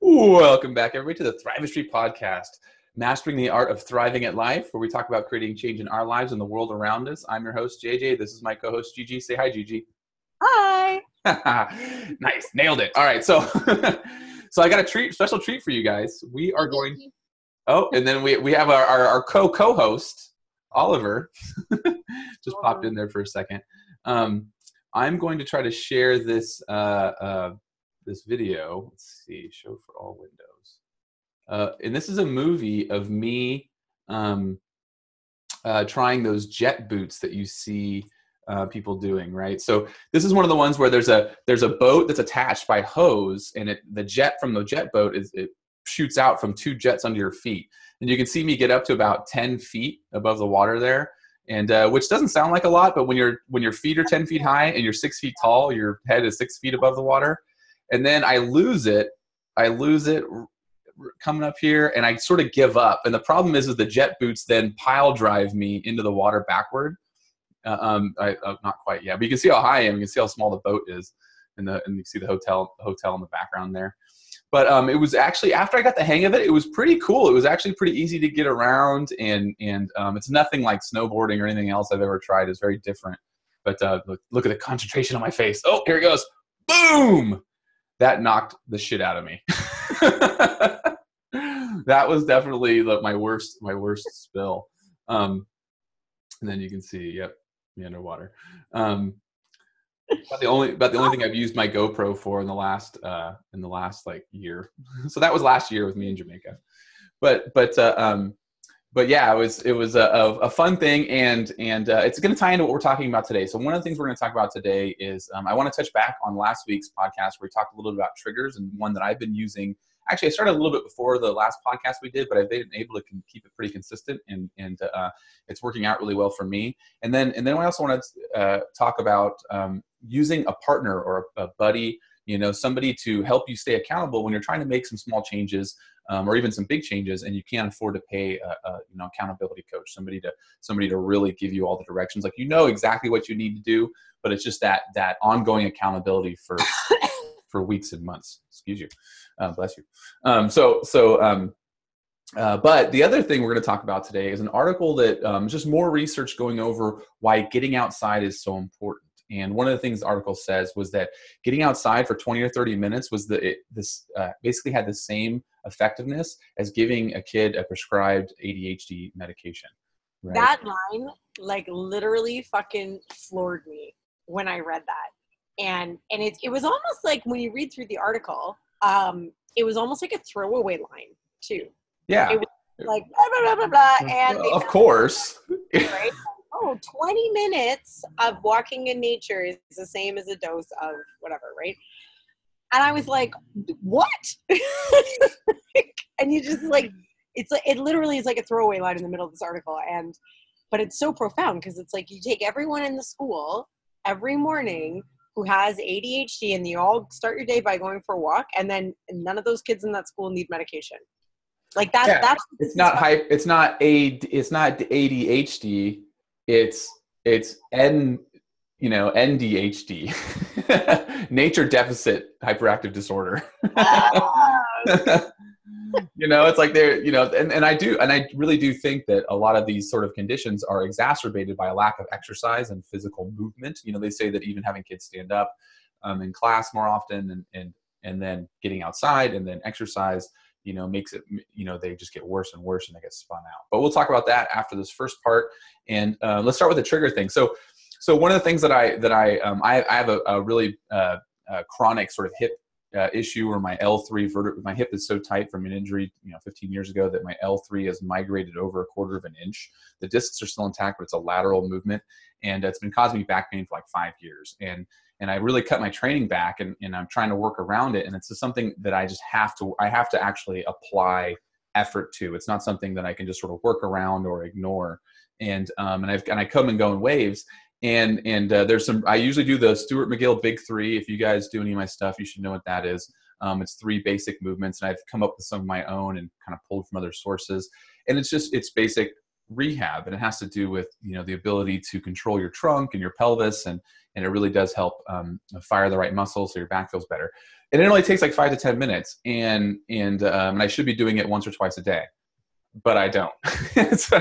Welcome back, everybody, to the Thrivistry podcast, mastering the art of thriving at life, where we talk about creating change in our lives and the world around us. I'm your host, JJ. This is my co-host, Gigi. Say hi, Gigi. Hi. nice, nailed it. All right, so so I got a treat, special treat for you guys. We are going. Oh, and then we we have our our, our co co-host Oliver. Just popped in there for a second. Um, I'm going to try to share this uh, uh, this video. Let's see, show for all windows. Uh, and this is a movie of me um, uh, trying those jet boots that you see uh, people doing. Right. So this is one of the ones where there's a there's a boat that's attached by hose, and it the jet from the jet boat is it shoots out from two jets under your feet, and you can see me get up to about ten feet above the water there and uh, which doesn't sound like a lot but when your when your feet are 10 feet high and you're six feet tall your head is six feet above the water and then I lose it. I lose it coming up here, and I sort of give up. And the problem is, is the jet boots then pile drive me into the water backward. Uh, um, I, uh, not quite yet, but you can see how high I am. You can see how small the boat is, and the and you see the hotel hotel in the background there. But um, it was actually after I got the hang of it, it was pretty cool. It was actually pretty easy to get around, and and um, it's nothing like snowboarding or anything else I've ever tried. It's very different. But uh, look, look at the concentration on my face. Oh, here it goes. Boom! That knocked the shit out of me. that was definitely the, my worst my worst spill. Um, and then you can see, yep, me underwater. Um, about the only about the only thing I've used my GoPro for in the last uh, in the last like year. so that was last year with me in Jamaica. But but uh, um, but yeah, it was it was a, a fun thing, and and uh, it's going to tie into what we're talking about today. So one of the things we're going to talk about today is um, I want to touch back on last week's podcast where we talked a little bit about triggers, and one that I've been using. Actually, I started a little bit before the last podcast we did, but I've been able to keep it pretty consistent, and and uh, it's working out really well for me. And then and then I also want to uh, talk about um, using a partner or a, a buddy you know somebody to help you stay accountable when you're trying to make some small changes um, or even some big changes and you can't afford to pay a, a, you know accountability coach somebody to somebody to really give you all the directions. Like you know exactly what you need to do but it's just that that ongoing accountability for for weeks and months. Excuse you. Uh, bless you. Um, so so um, uh, but the other thing we're going to talk about today is an article that um, just more research going over why getting outside is so important and one of the things the article says was that getting outside for 20 or 30 minutes was the it, this uh, basically had the same effectiveness as giving a kid a prescribed ADHD medication. Right? That line, like, literally fucking floored me when I read that, and and it it was almost like when you read through the article, um, it was almost like a throwaway line too. Yeah. It was like blah blah blah blah blah, and of course. Right? Oh, 20 minutes of walking in nature is the same as a dose of whatever, right? And I was like, what? and you just like, it's like, it literally is like a throwaway line in the middle of this article. And, but it's so profound because it's like you take everyone in the school every morning who has ADHD and you all start your day by going for a walk and then none of those kids in that school need medication. Like that, yeah, that's, it's not hype. It's not a, it's not ADHD it's it's N you know NDHD, nature deficit hyperactive disorder. you know, it's like they're you know, and, and I do and I really do think that a lot of these sort of conditions are exacerbated by a lack of exercise and physical movement. You know, they say that even having kids stand up um, in class more often and and and then getting outside and then exercise you know makes it you know they just get worse and worse and they get spun out but we'll talk about that after this first part and uh, let's start with the trigger thing so so one of the things that i that i um, I, I have a, a really uh, chronic sort of hip uh, issue where my L3 vertebra, my hip is so tight from an injury, you know, 15 years ago that my L3 has migrated over a quarter of an inch. The discs are still intact, but it's a lateral movement, and it's been causing me back pain for like five years. And and I really cut my training back and, and I'm trying to work around it. And it's just something that I just have to, I have to actually apply effort to. It's not something that I can just sort of work around or ignore. And, um, and I've, and I come and go in waves and, and uh, there's some, I usually do the Stuart McGill big three. If you guys do any of my stuff, you should know what that is. Um, it's three basic movements and I've come up with some of my own and kind of pulled from other sources. And it's just, it's basic rehab and it has to do with, you know, the ability to control your trunk and your pelvis and, and it really does help um, fire the right muscles so your back feels better. and it only takes like five to ten minutes, and and um, and I should be doing it once or twice a day, but I don't. so,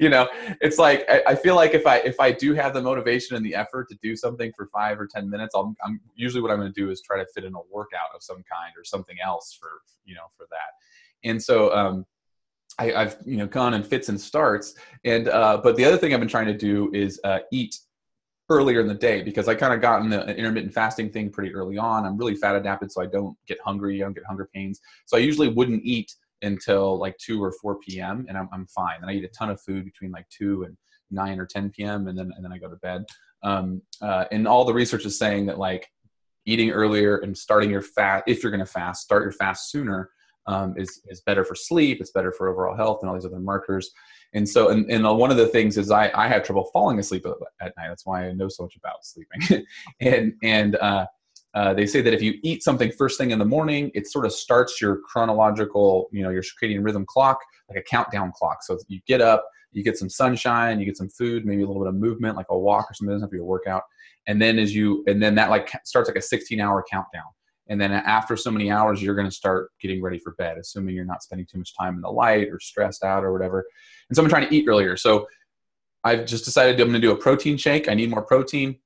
you know, it's like I, I, feel like if I if I do have the motivation and the effort to do something for five or ten minutes, I'll, I'm usually what I'm going to do is try to fit in a workout of some kind or something else for you know for that, and so. Um, I, have you know gone in fits and starts, and uh, but the other thing I've been trying to do is uh, eat earlier in the day because I kind of got in the intermittent fasting thing pretty early on. I'm really fat adapted, so I don't get hungry. I don't get hunger pains. So I usually wouldn't eat until like 2 or 4 p.m. and I'm, I'm fine. And I eat a ton of food between like 2 and 9 or 10 p.m. and then and then I go to bed. Um, uh, and all the research is saying that like eating earlier and starting your fast, if you're going to fast, start your fast sooner um, is is better for sleep. It's better for overall health and all these other markers. And so, and, and one of the things is I, I have trouble falling asleep at night. That's why I know so much about sleeping. and and uh, uh, they say that if you eat something first thing in the morning, it sort of starts your chronological, you know, your circadian rhythm clock, like a countdown clock. So you get up, you get some sunshine, you get some food, maybe a little bit of movement, like a walk or something. Doesn't have to be a workout. And then as you, and then that like starts like a 16 hour countdown. And then after so many hours, you're going to start getting ready for bed, assuming you're not spending too much time in the light or stressed out or whatever. And so I'm trying to eat earlier. So I've just decided I'm going to do a protein shake. I need more protein.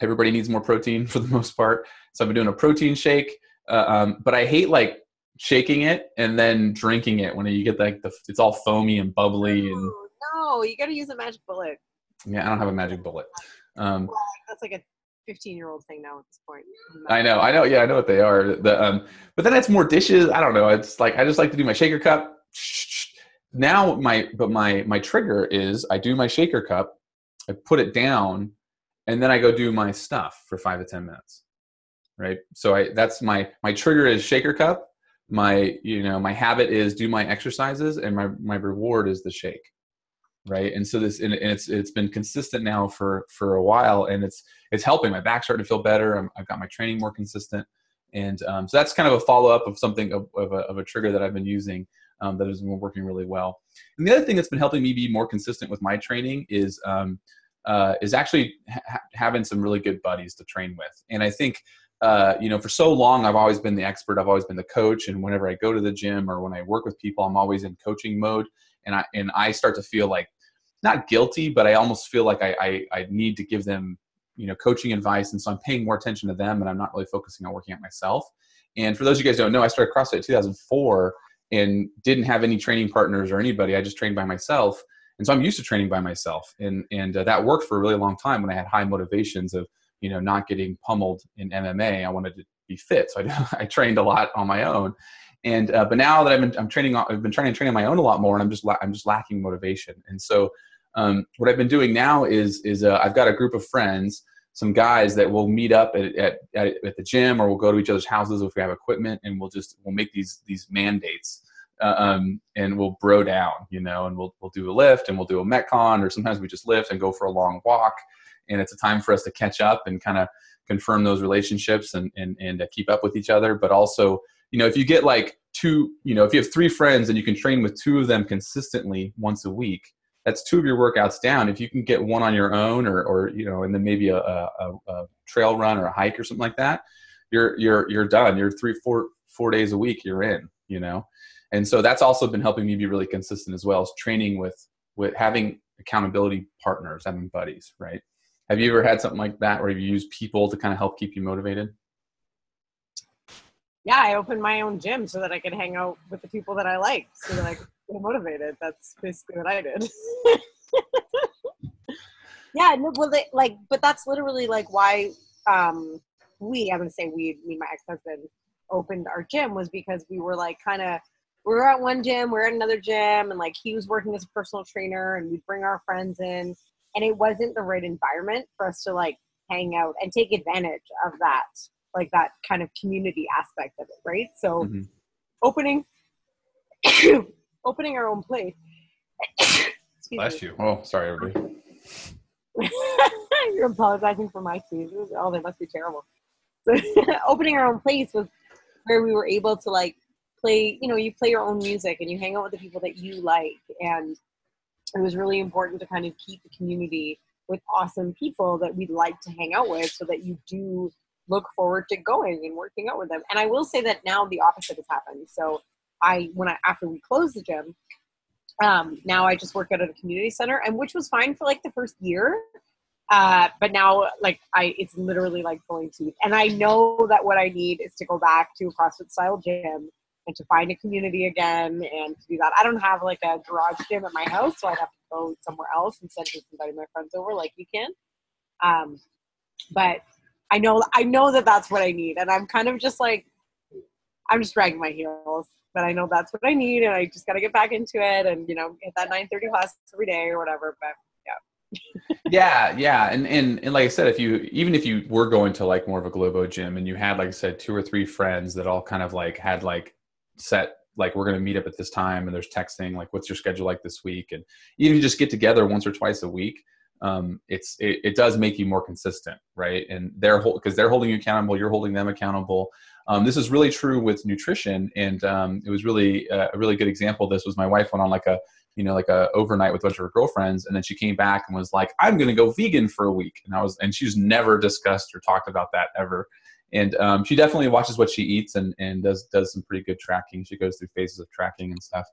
Everybody needs more protein for the most part. So I've been doing a protein shake. Uh, um, but I hate like shaking it and then drinking it when you get like the it's all foamy and bubbly and no you got to use a magic bullet yeah i don't have a magic bullet um, that's like a 15 year old thing now at this point. I know, I know, yeah, I know what they are. The um, but then it's more dishes. I don't know. It's like I just like to do my shaker cup. Now my but my my trigger is I do my shaker cup, I put it down, and then I go do my stuff for five to ten minutes. Right. So I that's my my trigger is shaker cup. My you know my habit is do my exercises, and my my reward is the shake right and so this and it's it's been consistent now for for a while and it's it's helping my back starting to feel better i have got my training more consistent and um, so that's kind of a follow-up of something of, of, a, of a trigger that i've been using um, that has been working really well and the other thing that's been helping me be more consistent with my training is um, uh, is actually ha- having some really good buddies to train with and i think uh, you know, for so long, I've always been the expert. I've always been the coach. And whenever I go to the gym or when I work with people, I'm always in coaching mode. And I and I start to feel like not guilty, but I almost feel like I, I, I need to give them, you know, coaching advice. And so I'm paying more attention to them and I'm not really focusing on working out myself. And for those of you guys don't know, I started CrossFit in 2004 and didn't have any training partners or anybody. I just trained by myself. And so I'm used to training by myself. And, and uh, that worked for a really long time when I had high motivations of, you know, not getting pummeled in MMA. I wanted to be fit. So I, I trained a lot on my own. And, uh, but now that I've been, I'm training, I've been trying to train on my own a lot more and I'm just, I'm just lacking motivation. And so um, what I've been doing now is is uh, I've got a group of friends, some guys that will meet up at, at, at, at, the gym or we'll go to each other's houses if we have equipment and we'll just we'll make these these mandates uh, um, and we'll bro down, you know, and we'll we'll do a lift and we'll do a metcon or sometimes we just lift and go for a long walk, and it's a time for us to catch up and kind of confirm those relationships and and and uh, keep up with each other, but also you know if you get like two you know if you have three friends and you can train with two of them consistently once a week that's two of your workouts down. If you can get one on your own, or, or you know, and then maybe a, a, a trail run or a hike or something like that, you're you're you're done. You're three four four days a week. You're in. You know, and so that's also been helping me be really consistent as well as training with with having accountability partners, having buddies. Right? Have you ever had something like that where you use people to kind of help keep you motivated? Yeah, I opened my own gym so that I could hang out with the people that I like, so that I motivated. That's basically what I did. yeah, no, well, they, like, but that's literally like why um, we, I'm gonna say we, me, my ex-husband, opened our gym was because we were like kind of we were at one gym, we are at another gym, and like he was working as a personal trainer, and we'd bring our friends in, and it wasn't the right environment for us to like hang out and take advantage of that, like that kind of community aspect of it, right? So, mm-hmm. opening opening our own place. Bless me. you. Oh, sorry, everybody. You're apologizing for my sneezes. Oh, they must be terrible. So opening our own place was where we were able to like play. You know, you play your own music and you hang out with the people that you like, and it was really important to kind of keep the community with awesome people that we'd like to hang out with, so that you do look forward to going and working out with them. And I will say that now the opposite has happened. So I when I after we closed the gym, um, now I just work out at a community center, and which was fine for like the first year. Uh, but now, like I, it's literally like pulling teeth, and I know that what I need is to go back to a CrossFit style gym and to find a community again and to do that. I don't have like a garage gym at my house, so I'd have to go somewhere else instead of just inviting my friends over like you can. Um, but I know I know that that's what I need, and I'm kind of just like I'm just dragging my heels. But I know that's what I need, and I just got to get back into it, and you know, hit that 9:30 class every day or whatever. But yeah. yeah, yeah, and, and and like I said, if you even if you were going to like more of a Globo gym and you had like I said two or three friends that all kind of like had like set like we're going to meet up at this time and there's texting like what's your schedule like this week and even just get together once or twice a week um, it's it, it, does make you more consistent right? And they're because they're holding you accountable you're holding them accountable. Um, this is really true with nutrition and um, it was really uh, a really good example this was my wife went on like a you know like a overnight with a bunch of her girlfriends and then she came back and was like i'm going to go vegan for a week and i was and she's never discussed or talked about that ever. And um, she definitely watches what she eats and, and does does some pretty good tracking. She goes through phases of tracking and stuff.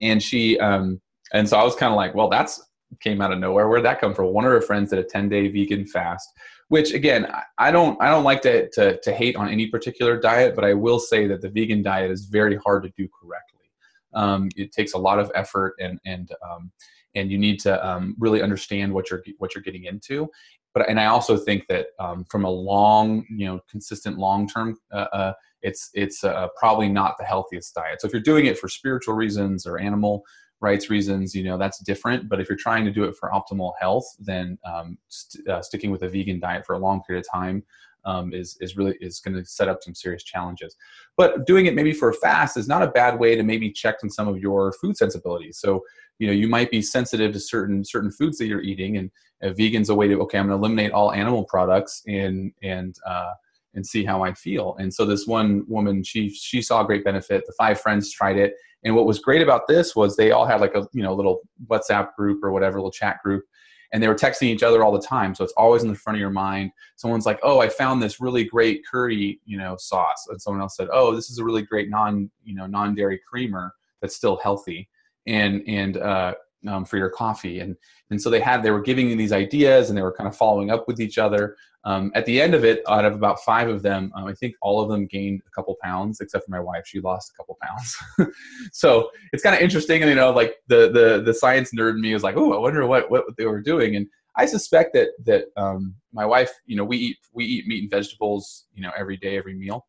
And she um, and so i was kind of like well that's came out of nowhere. Where'd that come from? One of her friends did a 10 day vegan fast, which again, I don't, I don't like to, to, to, hate on any particular diet, but I will say that the vegan diet is very hard to do correctly. Um, it takes a lot of effort and, and, um, and you need to um, really understand what you're, what you're getting into. But, and I also think that um, from a long, you know, consistent long-term, uh, uh, it's, it's uh, probably not the healthiest diet. So if you're doing it for spiritual reasons or animal rights reasons, you know, that's different. But if you're trying to do it for optimal health, then um, st- uh, sticking with a vegan diet for a long period of time um, is is really is going to set up some serious challenges. But doing it maybe for a fast is not a bad way to maybe check on some of your food sensibilities. So you know you might be sensitive to certain certain foods that you're eating, and a vegan's a way to okay, I'm going to eliminate all animal products and and uh, and see how I feel. And so this one woman, she she saw great benefit. The five friends tried it, and what was great about this was they all had like a you know little WhatsApp group or whatever little chat group, and they were texting each other all the time. So it's always in the front of your mind. Someone's like, "Oh, I found this really great curry you know sauce," and someone else said, "Oh, this is a really great non you know non dairy creamer that's still healthy." And and uh, um, for your coffee. And and so they had they were giving you these ideas and they were kind of following up with each other. Um, at the end of it out of about five of them um, i think all of them gained a couple pounds except for my wife she lost a couple pounds. So it's kind of interesting and you know like the the the science nerd in me was like oh i wonder what what they were doing. And i suspect that that um, my wife you know we eat we eat meat and vegetables you know every day every meal.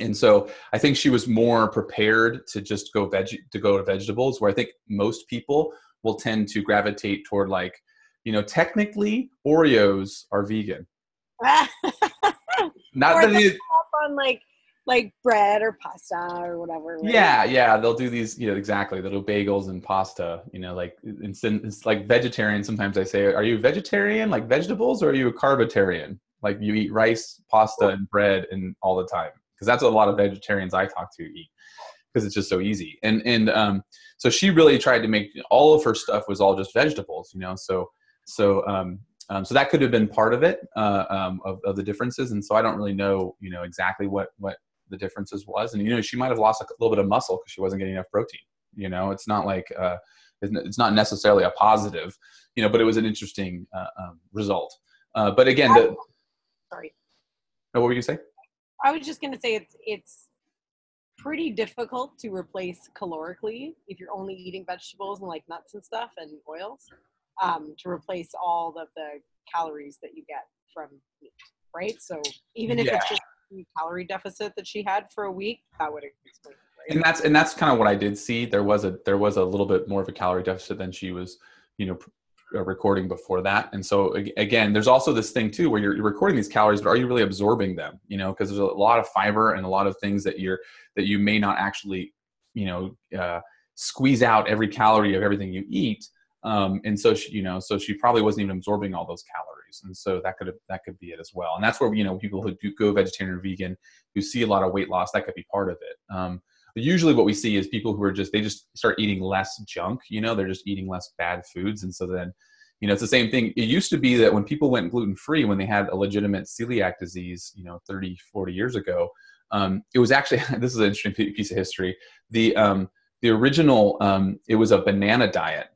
And so I think she was more prepared to just go veg to go to vegetables, where I think most people will tend to gravitate toward like, you know, technically Oreos are vegan. Not that it, on like like bread or pasta or whatever. Right? Yeah, yeah, they'll do these. You know, exactly. They'll do bagels and pasta. You know, like it's, it's like vegetarian. Sometimes I say, "Are you vegetarian, like vegetables, or are you a carbitarian? Like you eat rice, pasta, and bread, and all the time?" Because that's what a lot of vegetarians I talk to eat because it's just so easy. And and um, so she really tried to make all of her stuff was all just vegetables, you know. So so um, um, so that could have been part of it uh, um, of, of the differences. And so I don't really know, you know, exactly what what the differences was. And you know, she might have lost a little bit of muscle because she wasn't getting enough protein. You know, it's not like uh, it's not necessarily a positive, you know, but it was an interesting uh, um, result. Uh, but again, the sorry. Oh, what were you saying? I was just going to say it's it's pretty difficult to replace calorically if you're only eating vegetables and like nuts and stuff and oils um, to replace all of the calories that you get from meat, right? So even if yeah. it's just a calorie deficit that she had for a week, that would explain. Right? And that's and that's kind of what I did see. There was a there was a little bit more of a calorie deficit than she was, you know, recording before that. And so again there's also this thing too where you're, you're recording these calories but are you really absorbing them? You know because there's a lot of fiber and a lot of things that you're that you may not actually you know uh, squeeze out every calorie of everything you eat. Um, and so she, you know so she probably wasn't even absorbing all those calories. And so that could have, that could be it as well. And that's where you know people who do go vegetarian or vegan who see a lot of weight loss that could be part of it. Um, usually what we see is people who are just they just start eating less junk you know they're just eating less bad foods and so then you know, it's the same thing. It used to be that when people went gluten free, when they had a legitimate celiac disease, you know, 30, 40 years ago, um, it was actually this is an interesting piece of history. The um, the original um, it was a banana diet.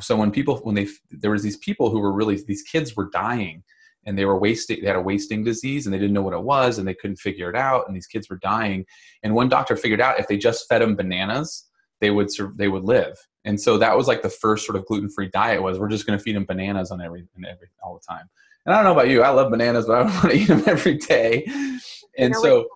So when people when they there was these people who were really these kids were dying and they were wasting they had a wasting disease and they didn't know what it was and they couldn't figure it out and these kids were dying. And one doctor figured out if they just fed them bananas they would they would live. And so that was like the first sort of gluten-free diet was we're just going to feed them bananas on every, every all the time. And i don't know about you i love bananas but i don't want to eat them every day. And so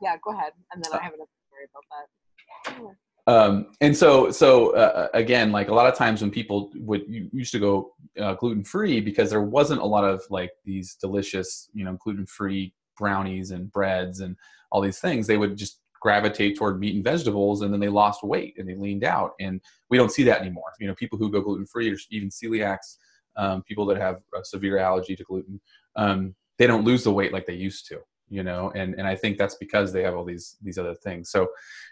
yeah go ahead and then i have another story about that um, and so so uh, again like a lot of times when people would used to go uh, gluten free because there wasn't a lot of like these delicious you know gluten free brownies and breads and all these things. They would just gravitate toward meat and vegetables and then they lost weight and they leaned out. And we don't see that anymore. You know people who go gluten free or even celiacs um, people that have a severe allergy to gluten um, they don't lose the weight like they used to you know and and i think that's because they have all these these other things. So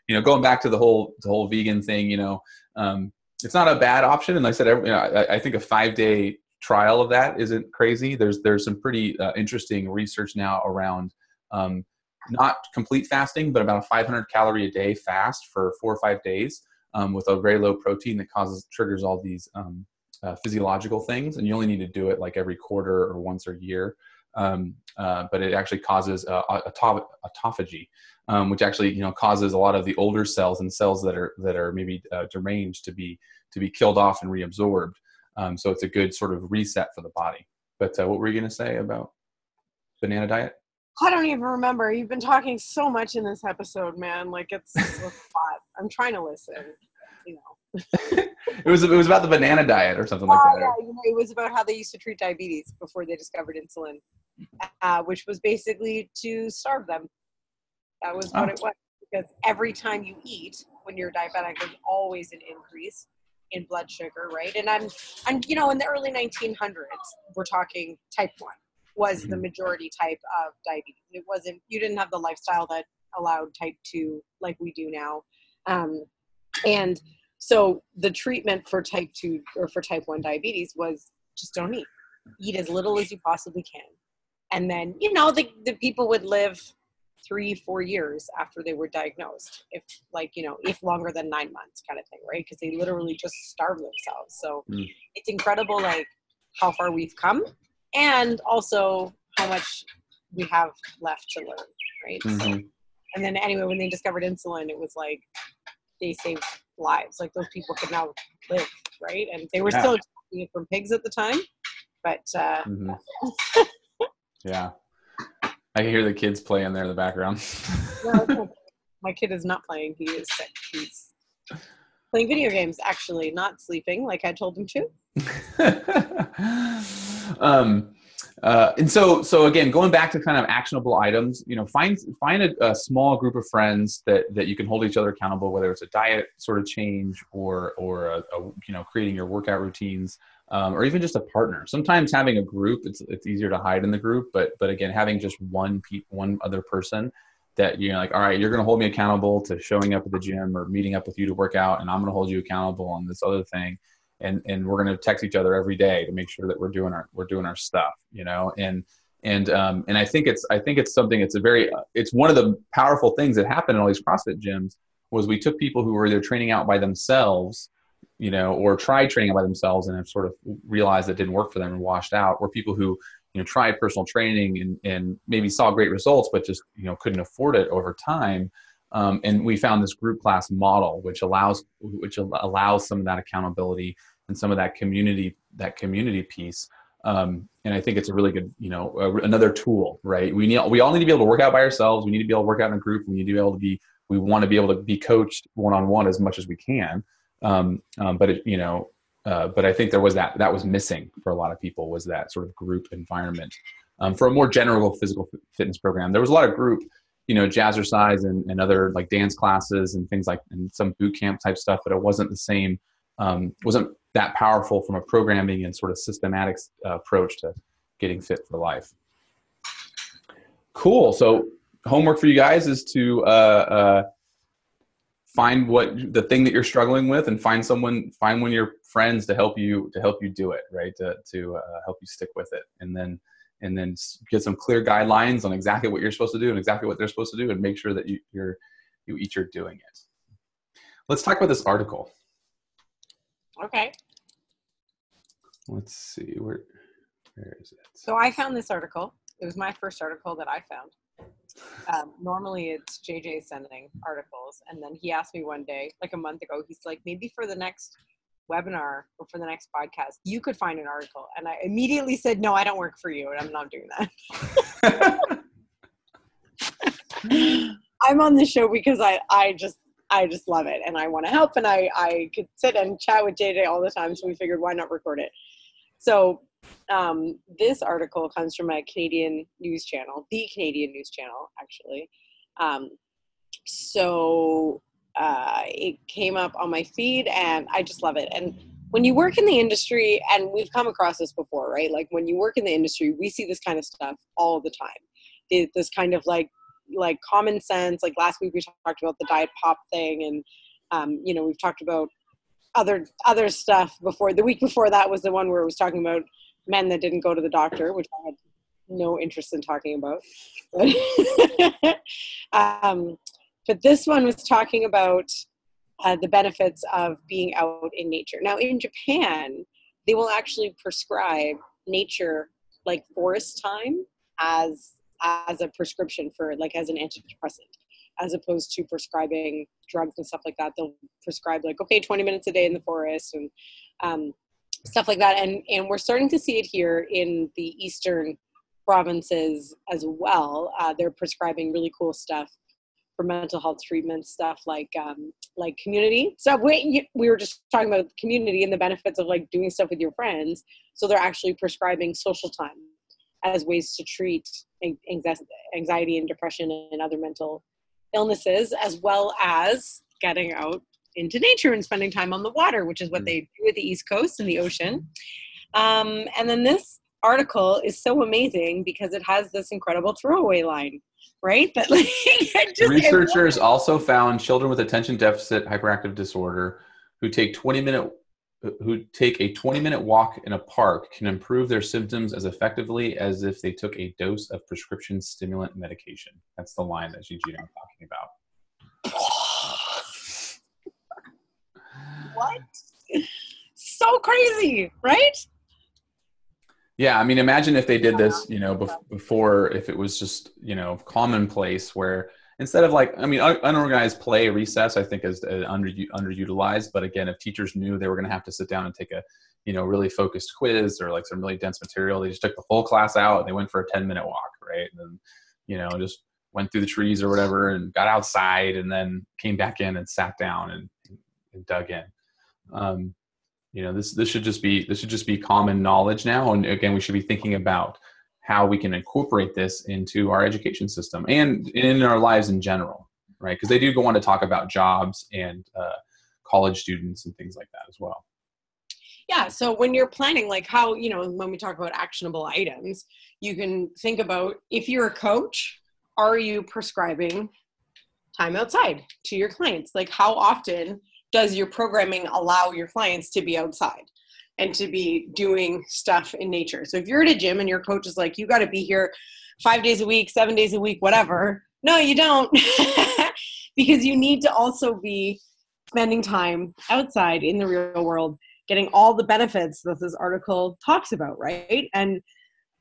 you know going back to the whole the whole vegan thing you know um, it's not a bad option. And like i said every, you know, I, I, think a five day trial of that isn't crazy. There's there's some pretty uh, interesting research now around um, not complete fasting but about a 500 calorie a day fast for four or five days um, with a very low protein that causes triggers all these um, uh, physiological things. And you only need to do it like every quarter or once a year um, uh, but it actually causes uh, autophagy, um, which actually you know causes a lot of the older cells and cells that are that are maybe uh, deranged to be to be killed off and reabsorbed. Um, so it's a good sort of reset for the body. But uh, what were you going to say about banana diet? I don't even remember. You've been talking so much in this episode, man. Like it's a lot. I'm trying to listen. You know. It was it was about the banana diet or something like that. Yeah, you know, it was about how they used to treat diabetes before they discovered insulin uh, which was basically to starve them. That was what oh. it was. Because every time you eat, when you're diabetic, there's always an increase in blood sugar, right? And I'm, I'm, you know, in the early 1900s, we're talking type one was the mm-hmm. majority type of diabetes. It wasn't, you didn't have the lifestyle that allowed type two like we do now. Um, and so the treatment for type two or for type one diabetes was just don't eat. Eat as little as you possibly can and then you know the, the people would live three four years after they were diagnosed if like you know if longer than nine months kind of thing right because they literally just starve themselves so mm. it's incredible like how far we've come and also how much we have left to learn right mm-hmm. so, and then anyway when they discovered insulin it was like they saved lives like those people could now live right and they were yeah. still from pigs at the time but uh, mm-hmm. Yeah. I can hear the kids playing there in the background. my kid is not playing. He is sick. He's playing video games, actually, not sleeping like I told him to. um, uh, and so, so again, going back to kind of actionable items, you know, find find a, a, small group of friends that that you can hold each other accountable, whether it's a diet sort of change or or a, a you know creating your workout routines um, or even just a partner. Sometimes having a group, it's it's easier to hide in the group, but but again, having just one pe- one other person that you're like, all right, you're going to hold me accountable to showing up at the gym or meeting up with you to work out, and I'm going to hold you accountable on this other thing, and and we're going to text each other every day to make sure that we're doing our we're doing our stuff, you know, and and um, and I think it's I think it's something it's a very it's one of the powerful things that happened in all these CrossFit gyms was we took people who were either training out by themselves you know, or tried training by themselves and have sort of realized it didn't work for them and washed out, or people who you know tried personal training and, and maybe saw great results but just you know couldn't afford it over time. Um, and we found this group class model which allows which allows some of that accountability and some of that community that community piece. Um, and I think it's a really good, you know, another tool, right? We need, we all need to be able to work out by ourselves. We need to be able to work out in a group. We need to be able to be, we want to be able to be coached one on one as much as we can. Um, um, but it, you know, uh, but I think there was that that was missing for a lot of people was that sort of group environment. Um, for a more general physical fitness program, there was a lot of group, you know, jazzercise and, and other like dance classes and things like and some boot camp type stuff, but it wasn't the same. Um, wasn't that powerful from a programming and sort of systematic uh, approach to getting fit for life. Cool. So homework for you guys is to uh, uh find what the thing that you're struggling with and find someone find one of your friends to help you to help you do it right to, to uh, help you stick with it and then and then get some clear guidelines on exactly what you're supposed to do and exactly what they're supposed to do and make sure that you, you're you each are doing it let's talk about this article Okay. let's see where where is it So I found this article. It was my first article that I found. Um, normally it's JJ sending articles, and then he asked me one day, like a month ago, he's like, maybe for the next webinar or for the next podcast, you could find an article. And I immediately said, no, I don't work for you, and I'm not doing that. I'm on the show because I, I just I just love it and I want to help and I, I could sit and chat with JJ all the time so we figured why not record it. So um, this article comes from a Canadian news channel, the Canadian news channel actually. Um, so uh, it came up on my feed and I just love it. And when you work in the industry, and we've come across this before, right? Like when you work in the industry, we see this kind of stuff all the time. This kind of like like common sense. Like last week we talked about the diet pop thing, and um, you know we've talked about other other stuff before. The week before that was the one where it was talking about men that didn't go to the doctor, which I had no interest in talking about. um, but this one was talking about uh, the benefits of being out in nature. Now, in Japan, they will actually prescribe nature like forest time as as a prescription for like as an antidepressant as opposed to prescribing drugs and stuff like that. They'll prescribe like okay 20 minutes a day in the forest and um, stuff like that. And and we're starting to see it here in the eastern provinces as well. Uh, they're prescribing really cool stuff for mental health treatment stuff like um, like community so we, we were just talking about community and the benefits of like doing stuff with your friends so they're actually prescribing social time as ways to treat anxiety and depression and other mental illnesses, as well as getting out into nature and spending time on the water, which is what mm. they do at the East Coast and the ocean. Um, and then this article is so amazing because it has this incredible throwaway line, right? That like just, researchers also found children with attention deficit hyperactive disorder who take 20 minute who take a 20 minute walk in a park can improve their symptoms as effectively as if they took a dose of prescription stimulant medication. That's the line that Gigi I'm talking about. what? So crazy, right? Yeah, I mean, imagine if they did this, you know, before, if it was just, you know, commonplace where instead of like i mean unorganized play recess i think is uh, under underutilized but again if teachers knew they were going to have to sit down and take a you know really focused quiz or like some really dense material they just took the whole class out and they went for a 10 minute walk right? And then you know just went through the trees or whatever and got outside and then came back in and sat down and, and dug in. Um, you know this this should just be this should just be common knowledge now and again we should be thinking about how we can incorporate this into our education system and in our lives in general, right? Because they do go on to talk about jobs and uh, college students and things like that as well. Yeah, so when you're planning, like how, you know, when we talk about actionable items, you can think about if you're a coach, are you prescribing time outside to your clients? Like, how often does your programming allow your clients to be outside? and to be doing stuff in nature. So if you're at a gym and your coach is like, you got to be here five days a week, seven days a week, whatever. No, you don't. because you need to also be spending time outside in the real world, getting all the benefits that this article talks about, right? And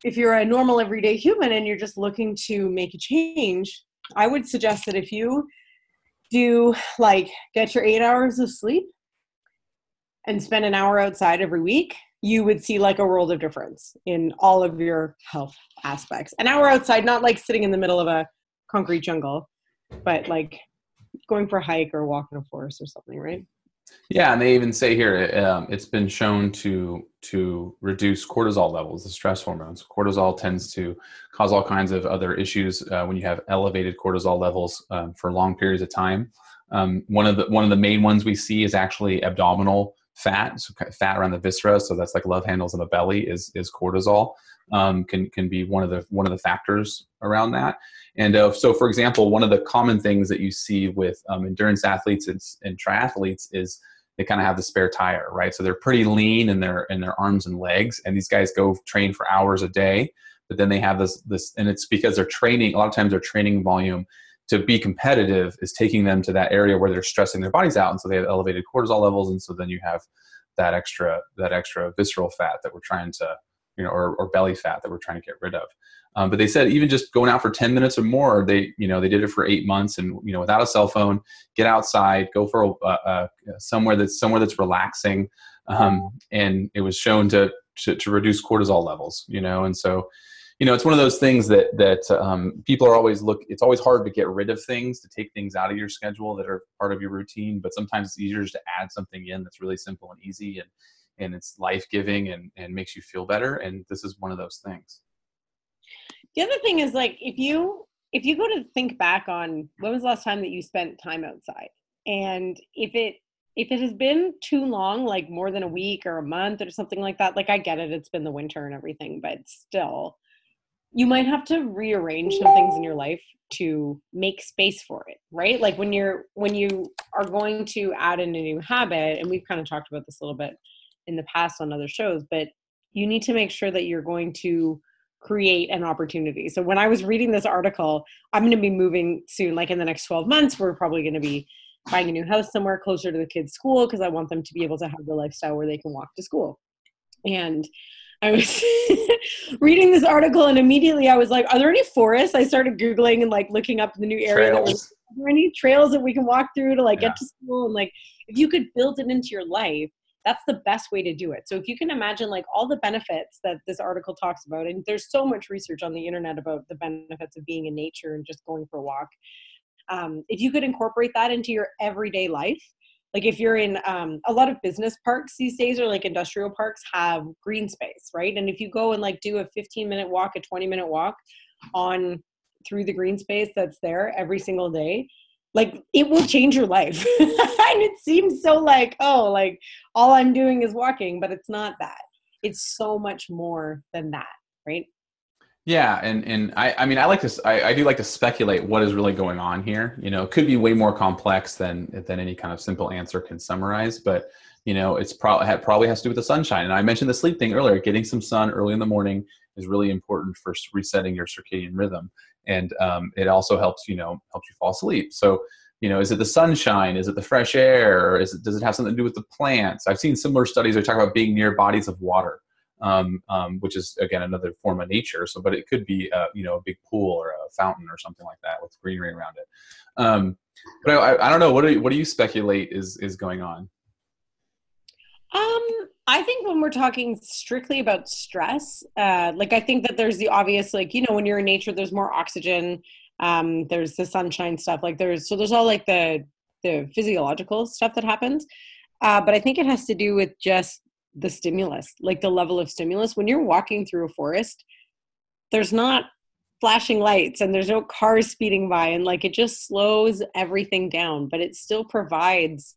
if you're a normal everyday human and you're just looking to make a change, I would suggest that if you do like get your eight hours of sleep and spend an hour outside every week, you would see like a world of difference in all of your health aspects. An hour outside, not like sitting in the middle of a concrete jungle, but like going for a hike or walk in a forest or something, right? Yeah, and they even say here um, it's been shown to to reduce cortisol levels, the stress hormones. Cortisol tends to cause all kinds of other issues uh, when you have elevated cortisol levels um, for long periods of time. Um, one of the one of the main ones we see is actually abdominal fat, so fat around the viscera, so that's like love handles in the belly is is cortisol. Um, can can be one of the one of the factors around that. And uh, so, for example, one of the common things that you see with um, endurance athletes and, and triathletes is they kind of have the spare tire, right? So they're pretty lean in their in their arms and legs, and these guys go train for hours a day, but then they have this this, and it's because they're training. A lot of times, their training volume to be competitive is taking them to that area where they're stressing their bodies out, and so they have elevated cortisol levels, and so then you have that extra that extra visceral fat that we're trying to you know or, or belly fat that we're trying to get rid of. Um, but they said even just going out for 10 minutes or more, they, you know, they did it for eight months and, you know, without a cell phone, get outside, go for a, somewhere that's somewhere that's relaxing. Um, and it was shown to, to, to, reduce cortisol levels, you know? And so, you know, it's one of those things that, that um, people are always look, it's always hard to get rid of things, to take things out of your schedule that are part of your routine, but sometimes it's easier just to add something in that's really simple and easy and, and it's life-giving and, and makes you feel better. And this is one of those things. The other thing is like if you if you go to think back on when was the last time that you spent time outside, and if it if it has been too long, like more than a week or a month or something like that, like I get it, it's been the winter and everything, but still, you might have to rearrange some things in your life to make space for it, right? Like when you're when you are going to add in a new habit, and we've kind of talked about this a little bit in the past on other shows, but you need to make sure that you're going to create an opportunity. So when I was reading this article, I'm going to be moving soon, like in the next 12 months, we're probably going to be buying a new house somewhere closer to the kids' school because I want them to be able to have the lifestyle where they can walk to school. And I was reading this article and immediately I was like, are there any forests? I started Googling and like looking up the new area. That was, are there any trails that we can walk through to like yeah. get to school? And like, if you could build it into your life, that's the best way to do it. So if you can imagine like all the benefits that this article talks about and there's so much research on the internet about the benefits of being in nature and just going for a walk um, if you could incorporate that into your everyday life like if you're in um, a lot of business parks these days or like industrial parks have green space right? And if you go and like do a 15 minute walk a 20 minute walk on through the green space that's there every single day like it will change your life. And it seems so like oh like all i'm doing is walking but it's not that. It's so much more than that right? Yeah and and i i mean i like to I, I do like to speculate what is really going on here you know? It could be way more complex than than any kind of simple answer can summarize but you know it's probably probably has to do with the sunshine. And i mentioned the sleep thing earlier. Getting some sun early in the morning is really important for resetting your circadian rhythm and um, it also helps you know helps you fall asleep. So you know is it the sunshine? Is it the fresh air? Is it does it have something to do with the plants? I've seen similar studies that talk about being near bodies of water um, um, which is again another form of nature. So but it could be a, you know a big pool or a fountain or something like that with greenery around it. Um, but I, I, don't know. What do you, what do you speculate is is going on? Um I think when we're talking strictly about stress, uh, like I think that there's the obvious, like you know, when you're in nature, there's more oxygen. Um, there's the sunshine stuff. Like there's so there's all like the the physiological stuff that happens. Uh, but I think it has to do with just the stimulus, like the level of stimulus. When you're walking through a forest, there's not flashing lights and there's no cars speeding by, and like it just slows everything down. But it still provides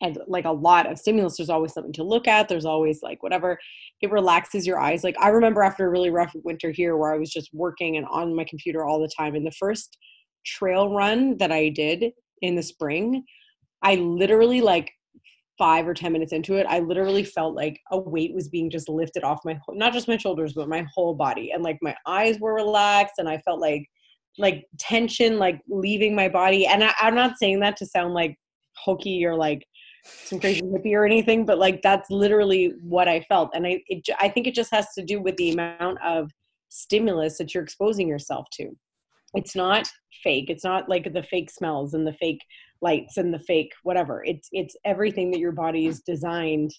and like a lot of stimulus there's always something to look at there's always like whatever it relaxes your eyes. Like i remember after a really rough winter here where i was just working and on my computer all the time and the first trail run that i did in the spring i literally like five or ten minutes into it i literally felt like a weight was being just lifted off my not just my shoulders but my whole body and like my eyes were relaxed and i felt like like tension like leaving my body and I, i'm not saying that to sound like hokey or like some crazy hippie or anything, but like that's literally what I felt. And I, it, I think it just has to do with the amount of stimulus that you're exposing yourself to. It's not fake. It's not like the fake smells and the fake lights and the fake whatever. It's it's everything that your body is designed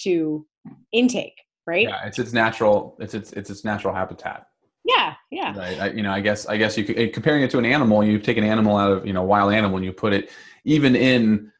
to intake, right? Yeah, it's its natural. It's its it's its natural habitat. Yeah, yeah. Right. I, you know, I guess I guess you could comparing it to an animal. You take an animal out of you know wild animal and you put it even in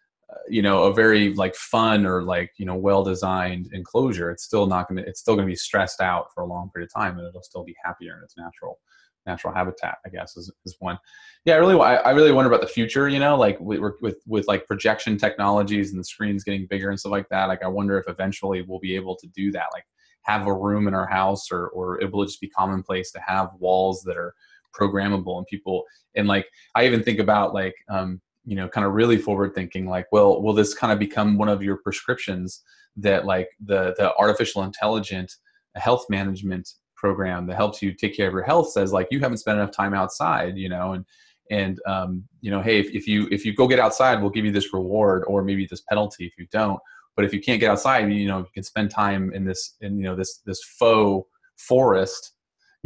you know a very like fun or like you know well designed enclosure it's still not going to it's still going to be stressed out for a long period of time and it'll still be happier in its natural natural habitat i guess is, is one. Yeah i really I, I really wonder about the future you know like with, with with like projection technologies and the screens getting bigger and stuff like that like i wonder if eventually we'll be able to do that like have a room in our house or or it will just be commonplace to have walls that are programmable and people and like i even think about like um, you know kind of really forward thinking like well will this kind of become one of your prescriptions that like the the artificial intelligent health management program that helps you take care of your health says like you haven't spent enough time outside you know and and um, you know hey if, if you if you go get outside we'll give you this reward or maybe this penalty if you don't. But if you can't get outside you know you can spend time in this in you know this this faux forest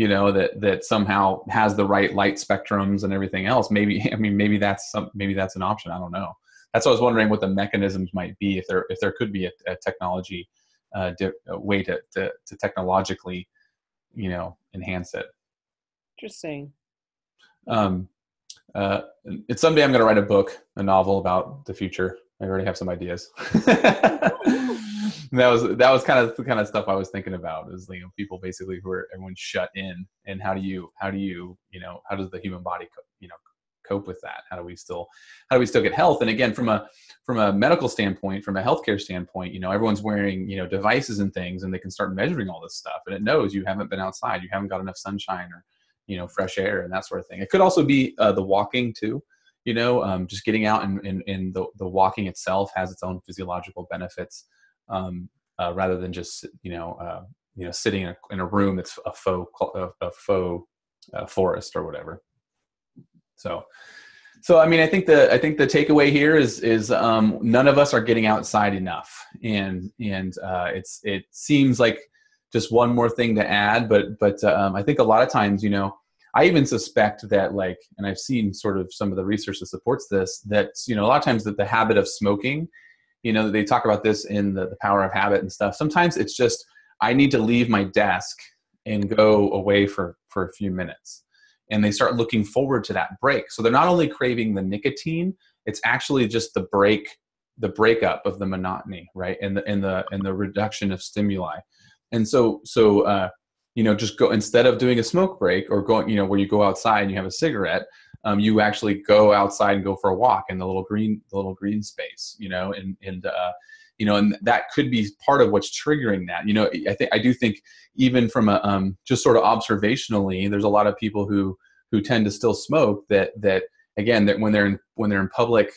you know that that somehow has the right light spectrums and everything else maybe i mean maybe that's some maybe that's an option i don't know. That's what i was wondering what the mechanisms might be if there if there could be a, a technology uh, di- a way to, to to technologically you know enhance it. Interesting. um uh it's someday i'm going to write a book a novel about the future. I already have some ideas that was that was kind of the kind of stuff I was thinking about is you know people basically who are everyone's shut in and how do you how do you you know how does the human body co- you know cope with that? How do we still how do we still get health? And again from a from a medical standpoint from a healthcare standpoint you know everyone's wearing you know devices and things and they can start measuring all this stuff and it knows you haven't been outside you haven't got enough sunshine or you know fresh air and that sort of thing. It could also be uh, the walking too you know um, just getting out and, and, and the, the walking itself has its own physiological benefits um, uh, rather than just you know uh, you know sitting in a, in a room that's a faux a, faux uh, forest or whatever. So, so I mean, I think the I think the takeaway here is is um, none of us are getting outside enough, and and uh, it's it seems like just one more thing to add, but but um, I think a lot of times you know. I even suspect that, like, and I've seen sort of some of the research that supports this, that, you know, a lot of times that the habit of smoking you know they talk about this in the, the power of habit and stuff. Sometimes it's just i need to leave my desk and go away for for a few minutes. And they start looking forward to that break. So they're not only craving the nicotine it's actually just the break the breakup of the monotony right? And the and the and the reduction of stimuli. And so so uh you know just go instead of doing a smoke break or going you know where you go outside and you have a cigarette um, you actually go outside and go for a walk in the little green the little green space you know and and uh, you know and that could be part of what's triggering that. You know i think i do think even from a um, just sort of observationally there's a lot of people who who tend to still smoke that that again that when they're in when they're in public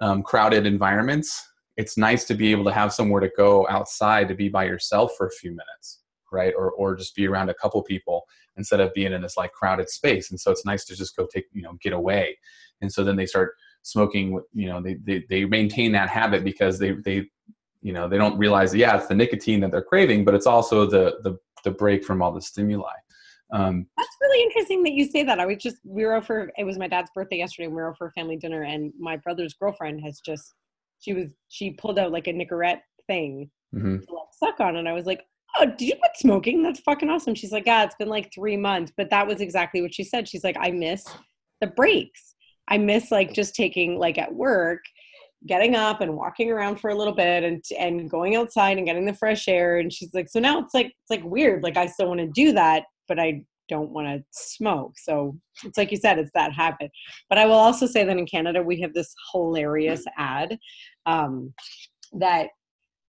um, crowded environments it's nice to be able to have somewhere to go outside to be by yourself for a few minutes right or or just be around a couple people instead of being in this like crowded space and so it's nice to just go take you know get away and so then they start smoking you know they they, they maintain that habit because they they you know they don't realize that, yeah it's the nicotine that they're craving but it's also the the, the break from all the stimuli um, That's really interesting that you say that. I was just we were over. It was my dad's birthday yesterday. And we were over for a family dinner, and my brother's girlfriend has just she was she pulled out like a Nicorette thing mm-hmm. to like suck on, and I was like, oh, did you quit smoking? That's fucking awesome. She's like, yeah, it's been like three months. But that was exactly what she said. She's like, I miss the breaks. I miss like just taking like at work, getting up and walking around for a little bit and and going outside and getting the fresh air. And she's like, so now it's like it's like weird. Like I still want to do that, but I don't want to smoke. So it's like you said, it's that habit. But I will also say that in Canada we have this hilarious ad um, that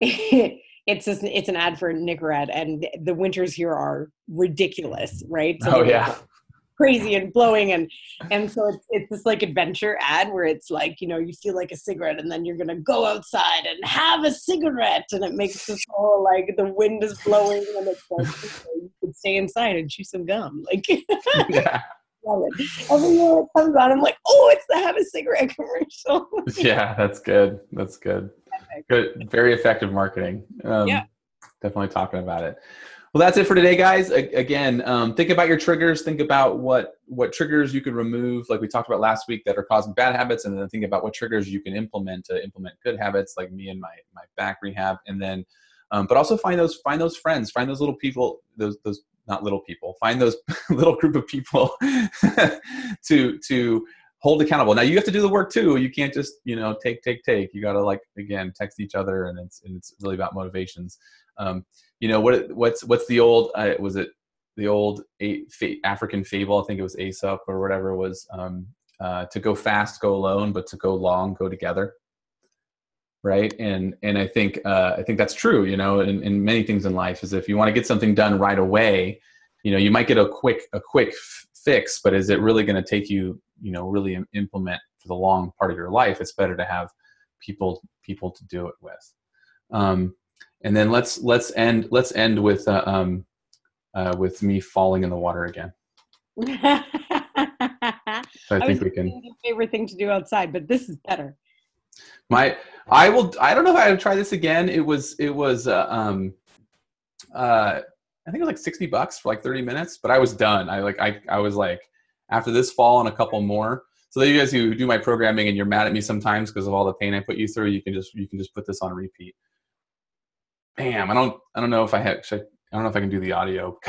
it's just, it's an ad for Nicorette, and the winters here are ridiculous, right? So oh yeah, crazy and blowing, and and so it's it's this like adventure ad where it's like you know you feel like a cigarette, and then you're gonna go outside and have a cigarette, and it makes this whole like the wind is blowing, and it's like you could stay inside and chew some gum, like. yeah. Every year it comes on, I'm like, oh, it's the have a cigarette commercial. yeah, that's good. That's good good, very effective marketing. Um, yeah, definitely talking about it. Well, that's it for today, guys. A- again, um, think about your triggers. Think about what what triggers you can remove, like we talked about last week, that are causing bad habits, and then think about what triggers you can implement to implement good habits, like me and my my back rehab, and then, um, but also find those find those friends, find those little people, those those not little people, find those little group of people to to hold accountable. Now you have to do the work too. You can't just you know take take take. You got to like again text each other, and it's and it's really about motivations. Um, you know what what's what's the old uh, was it the old African fable? I think it was Aesop or whatever was um, uh, to go fast, go alone, but to go long, go together. Right, and and I think uh, I think that's true. You know, in, in many things in life is if you want to get something done right away, you know you might get a quick a quick fix, but is it really going to take you, you know, really implement for the long part of your life? It's better to have people people to do it with. Um, and then let's let's end let's end with uh, um, uh, with me falling in the water again. So I, I think we can. favorite thing to do outside, but this is better. My, I will. I don't know if I would try this again. It was. It was. Uh, um, uh, I think it was like sixty bucks for like thirty minutes, but I was done. I like. I. I was like, after this fall and a couple more. So you guys who do my programming and you're mad at me sometimes because of all the pain I put you through, you can just you can just put this on repeat. Bam! I don't. I don't know if I have. Should I, I don't know if I can do the audio,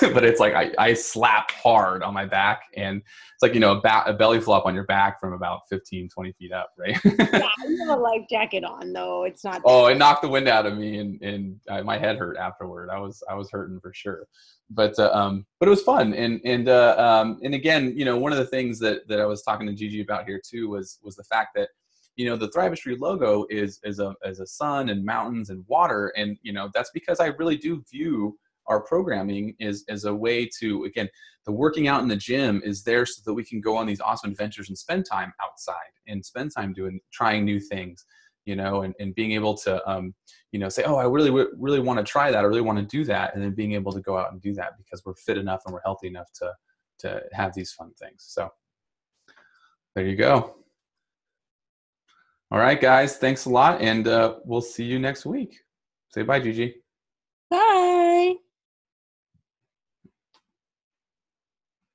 but it's like I, I slap hard on my back and it's like, you know, a, ba- a belly flop on your back from about 15, 20 feet up, right? yeah, you have a life jacket on though. It's not. oh, it knocked the wind out of me and, and uh, my head hurt afterward. I was, I was hurting for sure. But, uh, um, but it was fun. And, and, uh, um, and again, you know, one of the things that, that I was talking to Gigi about here too was, was the fact that, you know the thrivistry logo is is a as a sun and mountains and water. And you know that's because i really do view our programming is as a way to again the working out in the gym is there so that we can go on these awesome adventures and spend time outside and spend time doing trying new things you know and, and being able to um, you know say oh i really really want to try that. I really want to do that. And then being able to go out and do that because we're fit enough and we're healthy enough to to have these fun things. So there you go all right, guys. Thanks a lot. And uh, we'll see you next week. Say bye, Gigi. Bye.